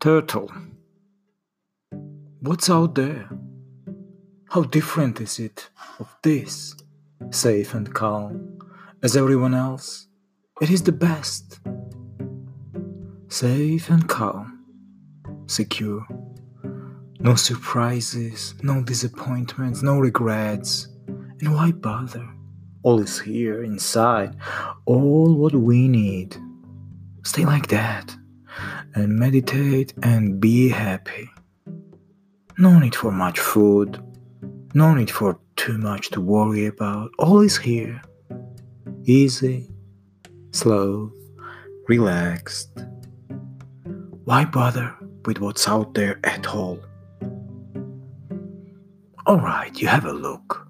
Turtle. What's out there? How different is it of this, safe and calm, as everyone else? It is the best. Safe and calm, secure. No surprises, no disappointments, no regrets. And why bother? All is here inside, all what we need. Stay like that and meditate and be happy. No need for much food, no need for too much to worry about. All is here. Easy, slow, relaxed. Why bother with what's out there at all? Alright, you have a look.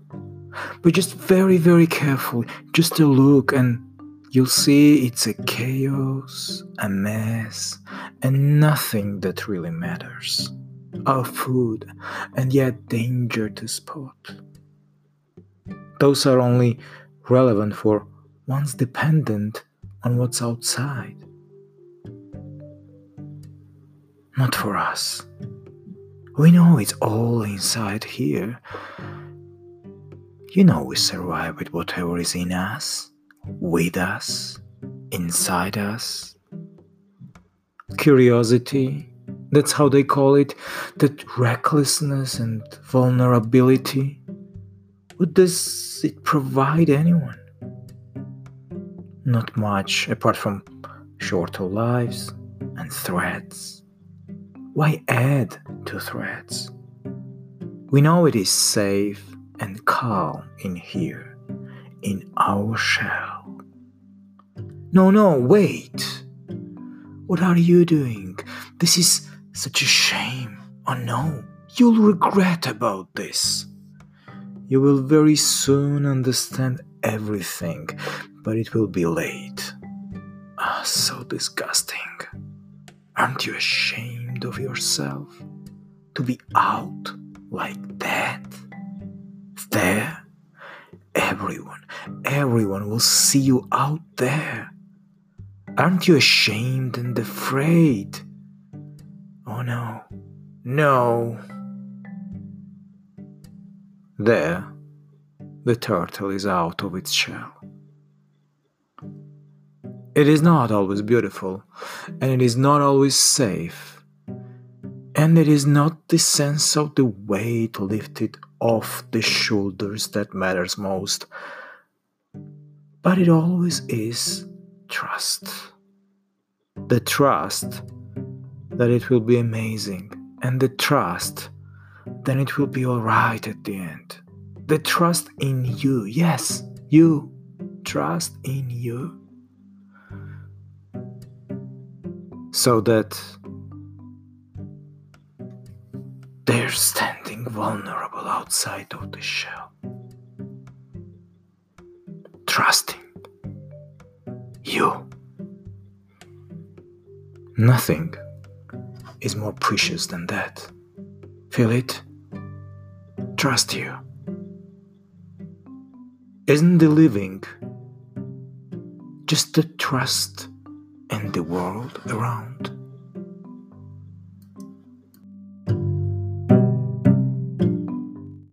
But just very, very careful. Just a look and You'll see it's a chaos, a mess, and nothing that really matters. Our food, and yet danger to spot. Those are only relevant for one's dependent on what's outside. Not for us. We know it's all inside here. You know we survive with whatever is in us with us, inside us. Curiosity, that's how they call it, that recklessness and vulnerability. What does it provide anyone? Not much apart from shorter lives and threats. Why add to threats? We know it is safe and calm in here, in our shell. No, no, wait. What are you doing? This is such a shame. Oh no, you'll regret about this. You will very soon understand everything, but it will be late. Ah, so disgusting. Aren't you ashamed of yourself? To be out like that? Everyone, everyone will see you out there. Aren't you ashamed and afraid? Oh no, no. There, the turtle is out of its shell. It is not always beautiful, and it is not always safe, and it is not the sense of the weight lifted off the shoulders that matters most, but it always is trust. The trust that it will be amazing, and the trust that it will be alright at the end. The trust in you, yes, you. Trust in you. So that they're standing vulnerable outside of the shell. Trusting you. Nothing is more precious than that. Feel it? Trust you. Isn't the living just the trust in the world around?